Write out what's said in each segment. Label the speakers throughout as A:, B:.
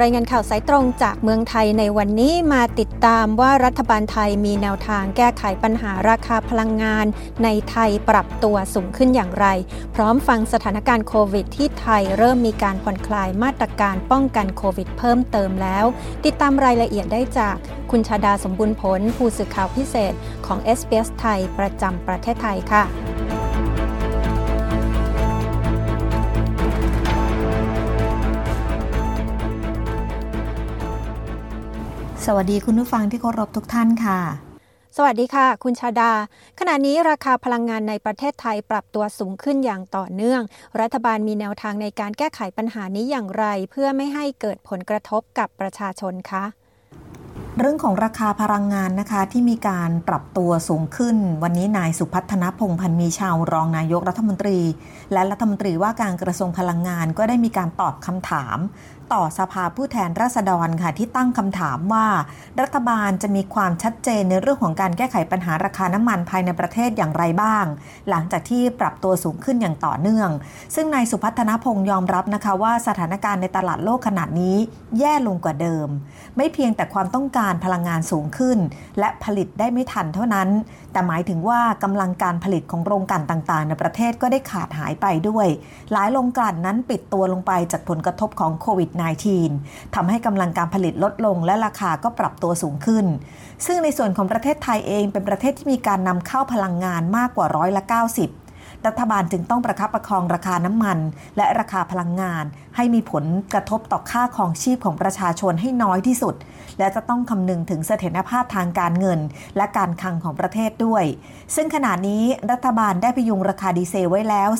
A: รายงานข่าวสายตรงจากเมืองไทยในวันนี้มาติดตามว่ารัฐบาลไทยมีแนวทางแก้ไขปัญหาราคาพลังงาน ในไทยปรับตัวสูงขึ้นอย่างไร พร้อมฟังสถานการณ์โควิดที่ไทยเริ่มมีการผ่อนคลายมาตรการป้องกันโควิดเพิ่มเติมแล้ว ติดตามรายละเอียดได้จากคุณชาดาสมบูรณ์ผล ผู้สื่อข่าวพิเศษของ s อ s ไทยประจำประเทศไทยค่ะ
B: วัสดีคุณผู้ฟังที่เคารพทุกท่านค่ะ
A: สวัสดีค่ะ คุณชาดา ขณะนี้ราคาพลังงานในประเทศไทยปรับตัวสูงขึ้นอย่างต่อเนื่อง รัฐบาลมีแนวทางในการแก้ไขปัญหานี้อย่างไร เพื่อไม่ให้เกิดผลกระทบกับประชาชนคะ
B: เรื่องของราคาพลังงานนะคะที่มีการปรับตัวสูงขึ้น วันนี้นายสุพัฒนพงพันธ์มีชาวรองนายกรัฐมนตรี และรัฐมนตรีว่าการกระทรวงพลังงานก็ได้มีการตอบคำถาม ต่อสภาผู้แทนราษฎรค่ะที่ตั้งคำถามว่า รัฐบาลจะมีความชัดเจนในเรื่องของการแก้ไขปัญหาราคาน้ำมันภายในประเทศอย่างไรบ้าง หลังจากที่ปรับตัวสูงขึ้นอย่างต่อเนื่อง ซึ่งนายสุพัฒนพงศ์ยอมรับนะคะว่าสถานการณ์ในตลาดโลกขนาดนี้แย่ลงกว่าเดิม ไม่เพียงแต่ความต้องการพลังงานสูงขึ้น และผลิตได้ไม่ทันเท่านั้น แต่หมายถึงว่ากำลังการผลิตของโรงกลั่นต่างๆ ในประเทศก็ได้ขาดหายไปด้วย หลายโรงกลั่นนั้นปิดตัวลงไปจากผลกระทบของโควิด -19 ทำให้กำลังการผลิตลดลงและราคาก็ปรับตัวสูงขึ้น ซึ่งในส่วนของประเทศไทยเองเป็นประเทศที่มีการนำเข้าพลังงานมากกว่าร้อยละ90รัฐบาลจึงต้องประคับประคองราคาน้ำมัน และราคาพลังงาน ให้มีผลกระทบต่อค่าครองชีพของประชาชนให้น้อยที่สุด และจะต้องคำนึงถึงเสถียรภาพทางการเงิน และการคลังของประเทศด้วย ซึ่งขณะนี้รัฐบาลได้พยุงราคาดีเซลไว้แล้ว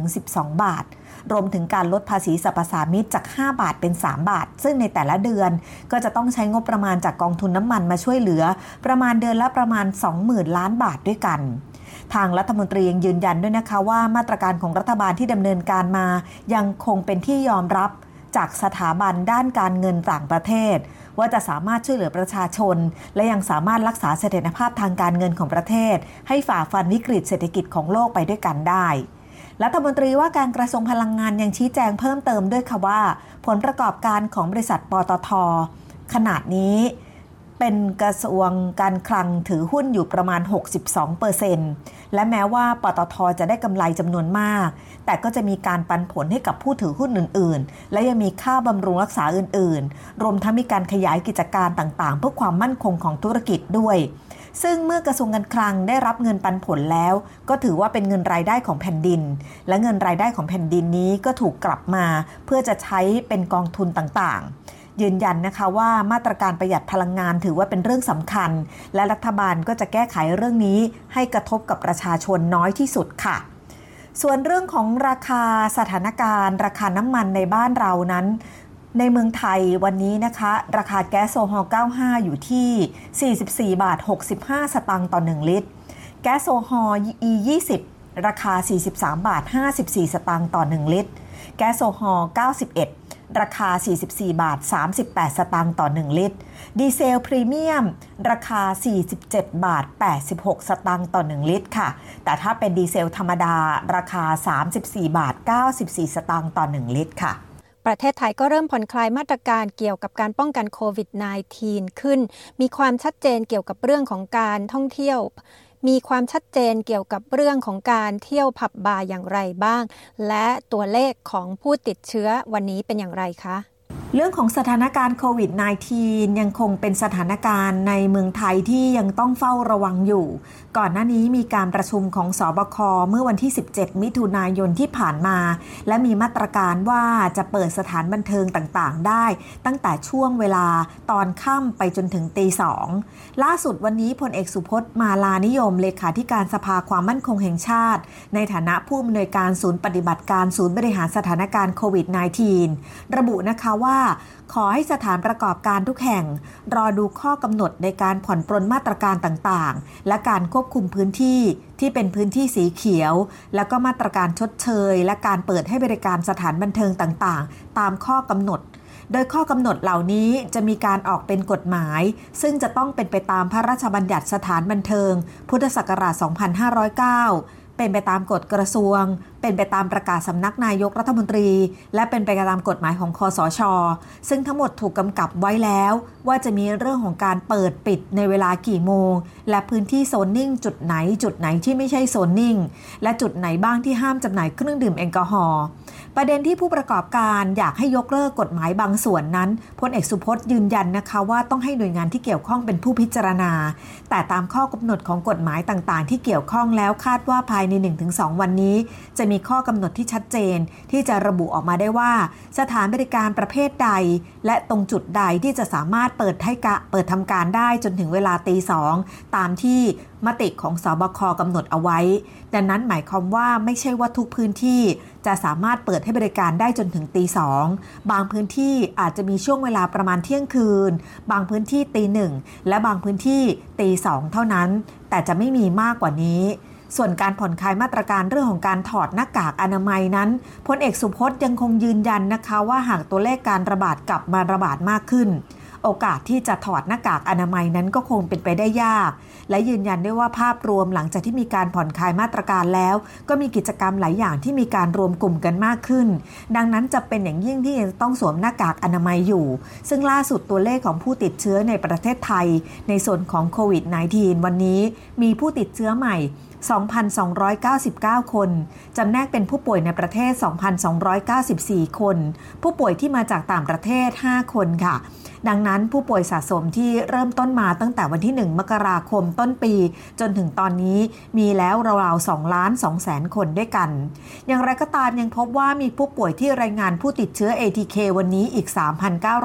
B: 11-12 บาท รวมถึงการลดภาษีสรรพสามิตจาก 5 บาทเป็น 3 บาท ซึ่งในแต่ละเดือนก็จะต้องใช้งบประมาณจากกองทุนน้ำมันมาช่วยเหลือ ประมาณเดือนละประมาณ 20,000 ล้านบาทด้วยกันทางรัฐมนตรียังยืนยันด้วยนะคะว่ามาตรการของรัฐบาลที่ดำเนินการมา ยังคงเป็นที่ยอมรับจากสถาบันด้านการเงินต่างประเทศ ว่าจะสามารถช่วยเหลือประชาชน และยังสามารถรักษาเสถียรภาพทางการเงินของประเทศ ให้ฝ่าฟันวิกฤตเศรษฐกิจของโลกไปด้วยกันได้ รัฐมนตรีว่าการกระทรวงพลังงานยังชี้แจงเพิ่มเติมด้วยค่ะว่า ผลประกอบการของบริษัทปตท ขนาดนี้ เป็นกระทรวงการคลังถือหุ้นอยู่ประมาณ 62%และแม้ว่าปตทจะได้กำไรจำนวนมาก แต่ก็จะมีการปันผลให้กับผู้ถือหุ้นอื่น ๆ และยังมีค่าบำรุงรักษาอื่น ๆ รวมทั้งมีการขยายกิจการต่าง ๆ เพื่อความมั่นคงของธุรกิจด้วย ซึ่งเมื่อกระทรวงการคลังได้รับเงินปันผลแล้ว ก็ถือว่าเป็นเงินรายได้ของแผ่นดิน และเงินรายได้ของแผ่นดินนี้ก็ถูกกลับมา เพื่อจะใช้เป็นกองทุนต่าง ๆ ยืนยันนะคะว่ามาตรการประหยัดพลังงานถือว่าเป็นเรื่องสำคัญ และรัฐบาลก็จะแก้ไขเรื่องนี้ให้กระทบกับประชาชนน้อยที่สุดค่ะ ส่วนเรื่องของราคาสถานการณ์ ราคาน้ำมันในบ้านเรานั้น ในเมืองไทยวันนี้นะคะ ราคาแก๊สโซฮอล์95 อยู่ที่ 44 บาท 65 สตางค์ต่อ 1 ลิตร แก๊สโซฮอล์ E 20ราคา 43 บาท 54 สตางค์ต่อ 1 ลิตร แก๊สโซฮอล์91 ราคา 44 บาท 38 สตางค์ต่อ 1 ลิตร ดีเซลพรีเมียม ราคา 47 บาท 86 สตางค์ต่อ 1 ลิตรค่ะ แต่ถ้าเป็นดีเซลธรรมดาราคา 34 บาท 94 สตางค์ต่อ 1 ลิตรค่ะ
A: ประเทศไทยก็เริ่มผ่อนคลายมาตรการเกี่ยวกับการป้องกันโควิด -19 ขึ้น มีความชัดเจนเกี่ยวกับเรื่องของการท่องเที่ยว มีความชัดเจนเกี่ยวกับเรื่องของการเที่ยวผับบาร์อย่างไรบ้าง และตัวเลขของผู้ติดเชื้อวันนี้เป็นอย่างไรคะ
B: เรื่องของสถานการณ์โควิด -19 ยังคงเป็นสถานการณ์ในเมืองไทยที่ยังต้องเฝ้าระวังอยู่ ก่อนหน้านี้มีการประชุมของสอบคเมื่อวันที่ 17 มิถุนายนที่ผ่านมา และมีมาตรการว่าจะเปิดสถานบันเทิงต่างๆ ได้ ตั้งแต่ช่วงเวลาตอนค่ำไปจนถึงตีสองล่าสุดวันนี้พลเอกสุพจน์มาลานิยมเลขาธิการสภาความมั่นคงแห่งชาติ ในฐานะผู้อำนวยการศูนย์ปฏิบัติการศูนย์บริหารสถานการณ์โควิด -19 ระบุนะคะว่าขอให้สถานประกอบการทุกแห่ง รอดูข้อกำหนดในการผ่อนปรนมาตรการต่างๆ และการควบคุมพื้นที่ที่เป็นพื้นที่สีเขียว แล้วก็มาตรการชดเชย และการเปิดให้บริการสถานบันเทิงต่างๆ ตามข้อกำหนด โดยข้อกำหนดเหล่านี้จะมีการออกเป็นกฎหมาย ซึ่งจะต้องเป็นไปตามพระราชบัญญัติสถานบันเทิง พุทธศักราช 2509 เป็นไปตามกฎกระทรวงเป็นไปตามประกาศสำนักนายกรัฐมนตรี และเป็นไปตามกฎหมายของคอสช ซึ่งทั้งหมดถูกกำกับไว้แล้ว ว่าจะมีเรื่องของการเปิดปิดในเวลากี่โมง และพื้นที่โซนนิ่ง จุดไหนจุดไหนที่ไม่ใช่โซนนิ่ง และจุดไหนบ้างที่ห้ามจำหน่ายเครื่องดื่มแอลกอฮอล์ประเด็นที่ผู้ประกอบการอยากให้ยกเลิกกฎหมายบางส่วนนั้นพลเอกสุพจน์ยืนยันนะคะว่าต้องให้หน่วยงานที่เกี่ยวข้องเป็นผู้พิจารณา แต่ตามข้อกำหนดของกฎหมายต่างๆ ที่เกี่ยวข้องแล้วคาดว่าภายใน 1-2 วันนี้ จะมีข้อกำหนดที่ชัดเจน ที่จะระบุออกมาได้ว่า สถานบริการประเภทใด และตรงจุดใดที่จะสามารถเปิดให้กะเปิดทำการได้จนถึงเวลาตีสองตามที่มติของสบคกำหนดเอาไว้ ดังนั้นหมายความว่าไม่ใช่ว่าทุกพื้นที่จะสามารถเปิดให้บริการได้จนถึงตีสองบางพื้นที่อาจจะมีช่วงเวลาประมาณเที่ยงคืน บางพื้นที่ตีหนึ่งและบางพื้นที่ตีสองเท่านั้น แต่จะไม่มีมากกว่านี้ ส่วนการผ่อนคลายมาตรการเรื่องของการถอดหน้ากากอนามัยนั้นพลเอกสุพจน์ยังคงยืนยันนะคะ ว่าหากตัวเลขการระบาดกลับมาระบาดมากขึ้น โอกาสที่จะถอดหน้ากากอนามัยนั้นก็คงเป็นไปได้ยาก และยืนยันได้ว่าภาพรวมหลังจากที่มีการผ่อนคลายมาตรการแล้ว ก็มีกิจกรรมหลายอย่างที่มีการรวมกลุ่มกันมากขึ้น ดังนั้นจะเป็นอย่างยิ่งที่ยังต้องสวมหน้ากากอนามัยอยู่ ซึ่งล่าสุดตัวเลขของผู้ติดเชื้อในประเทศไทย ในส่วนของโควิด -19 วันนี้มีผู้ติดเชื้อใหม่2,299 คน จำแนกเป็นผู้ป่วยในประเทศ 2,294 คน ผู้ป่วยที่มาจากต่างประเทศ 5 คนค่ะ ดังนั้นผู้ป่วยสะสมที่เริ่มต้นมาตั้งแต่วันที่ 1 มกราคมต้นปี จนถึงตอนนี้มีแล้วราวๆ2ล้าน2แสนคนด้วยกัน อย่างไรก็ตามยังพบว่ามีผู้ป่วยที่รายงานผู้ติดเชื้อ ATK วันนี้อีก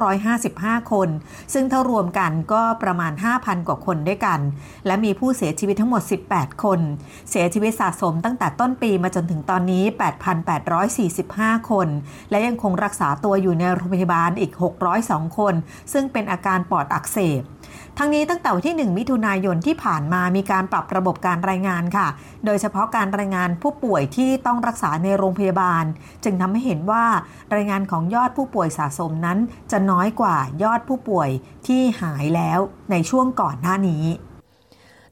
B: 3,955 คน ซึ่งถ้ารวมกันก็ประมาณ 5,000 กว่าคนด้วยกัน และมีผู้เสียชีวิตทั้งหมด 18 คนเสียชีวิตสะสมตั้งแต่ต้นปีมาจนถึงตอนนี้ 8,845 คน และยังคงรักษาตัวอยู่ในโรงพยาบาลอีก 602 คน ซึ่งเป็นอาการปอดอักเสบทั้งนี้ตั้งแต่วันที่ 1 มิถุนายนที่ผ่านมามีการปรับระบบการรายงานค่ะ โดยเฉพาะการรายงานผู้ป่วยที่ต้องรักษาในโรงพยาบาล จึงทำให้เห็นว่ารายงานของยอดผู้ป่วยสะสมนั้น จะน้อยกว่ายอดผู้ป่วยที่หายแล้วในช่วงก่อนหน้านี้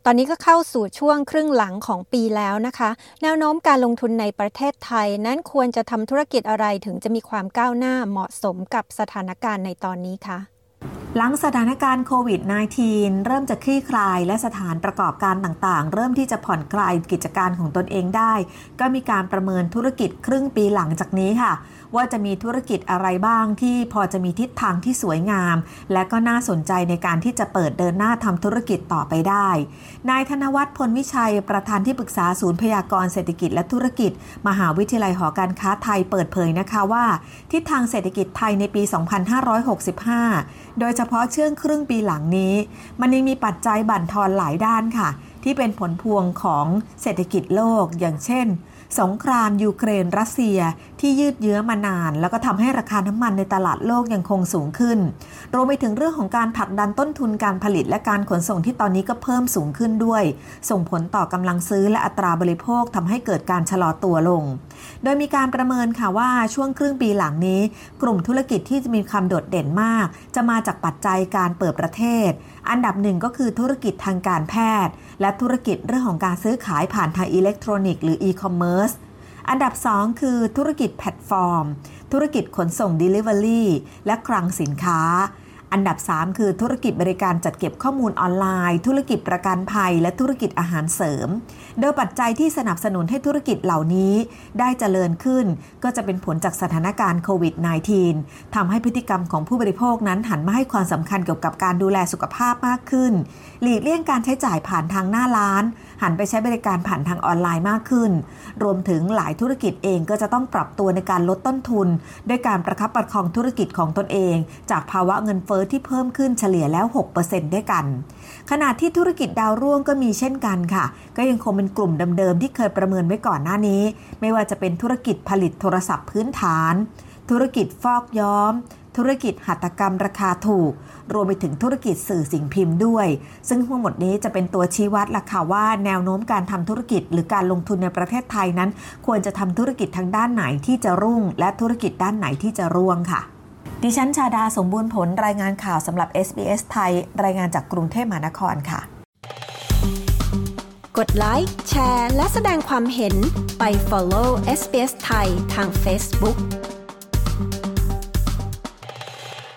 A: ตอนนี้ก็เข้าสู่ช่วงครึ่งหลังของปีแล้วนะคะ แนวโน้มการลงทุนในประเทศไทย นั้นควรจะทำธุรกิจอะไรถึงจะมีความก้าวหน้าเหมาะสมกับสถานการณ์ในตอนนี้คะ
B: หลังสถานการณ์โควิด -19 เริ่มจะคลี่คลาย และสถานประกอบการต่างๆ เริ่มที่จะผ่อนคลายกิจการของตนเองได้ ก็มีการประเมินธุรกิจครึ่งปีหลังจากนี้ค่ะ ว่าจะมีธุรกิจอะไรบ้างที่พอจะมีทิศทางที่สวยงาม และก็น่าสนใจในการที่จะเปิดเดินหน้าทำธุรกิจต่อไปได้ นายธนวัฒน์พลวิชัยประธานที่ปรึกษาศูนย์พยากรเศรษฐกิจและธุรกิจ มหาวิทยาลัยหอการค้าไทยเปิดเผยนะคะว่า ทิศทางเศรษฐกิจไทยในปี 2565 โดยเฉพาะเชื่องครึ่งปีหลังนี้ มันยังมีปัจจัยบั่นทอนหลายด้านค่ะ ที่เป็นผลพวงของเศรษฐกิจโลกอย่างเช่น สงครามยูเครนรัสเซียที่ยืดเยื้อมานาน แล้วก็ทำให้ราคาน้ำมันในตลาดโลกยังคงสูงขึ้น รวมไปถึงเรื่องของการผลักดันต้นทุนการผลิตและการขนส่งที่ตอนนี้ก็เพิ่มสูงขึ้นด้วย ส่งผลต่อกำลังซื้อและอัตราบริโภคทำให้เกิดการชะลอตัวลง โดยมีการประเมินค่ะว่าช่วงครึ่งปีหลังนี้ กลุ่มธุรกิจที่จะมีความโดดเด่นมาก จะมาจากปัจจัยการเปิดประเทศ อันดับหนึ่งก็คือธุรกิจทางการแพทย์ และธุรกิจเรื่องของการซื้อขายผ่านทางอิเล็กทรอนิกส์หรืออีคอมเมิร์ซอันดับ 2 คือธุรกิจแพลตฟอร์ม ธุรกิจขนส่ง Delivery และคลังสินค้า อันดับ 3 คือธุรกิจบริการจัดเก็บข้อมูลออนไลน์ ธุรกิจประกันภัย และธุรกิจอาหารเสริม โดยปัจจัยที่สนับสนุนให้ธุรกิจเหล่านี้ได้เจริญขึ้น ก็จะเป็นผลจากสถานการณ์โควิด -19 ทำให้พฤติกรรมของผู้บริโภคนั้นหันมาให้ความสำคัญเกี่ยวกับการดูแลสุขภาพมากขึ้น หลีกเลี่ยงการใช้จ่ายผ่านทางหน้าร้าน หันไปใช้บริการผ่านทางออนไลน์มากขึ้น รวมถึงหลายธุรกิจเองก็จะต้องปรับตัวในการลดต้นทุน ด้วยการประคับประคองธุรกิจของตนเอง จากภาวะเงินเฟ้ออที่เพิ่มขึ้นเฉลี่ยแล้ว 6%ด้วยกัน ขณะที่ธุรกิจดาวร่วงก็มีเช่นกันค่ะ ก็ยังคงเป็นกลุ่มเดิมๆที่เคยประเมินไว้ก่อนหน้านี้ ไม่ว่าจะเป็นธุรกิจผลิตโทรศัพท์พื้นฐาน ธุรกิจฟอกย้อม ธุรกิจหัตถกรรมราคาถูก รวมไปถึงธุรกิจสื่อสิ่งพิมพ์ด้วย ซึ่งทั้งหมดนี้จะเป็นตัวชี้วัดล่ะค่ะว่าแนวโน้มการทำธุรกิจหรือการลงทุนในประเทศไทยนั้น ควรจะทำธุรกิจทางด้านไหนที่จะรุ่ง และธุรกิจด้านไหนที่จะร่วงค่ะ ดิฉันชาดาสมบูรณ์ผลรายงานข่าวสำหรับ SBS ไทย รายงานจากกรุงเทพมหานครค่ะ
A: กดไลค์แชร์ และแสดงความเห็นไป follow SBS ไทยทาง Facebook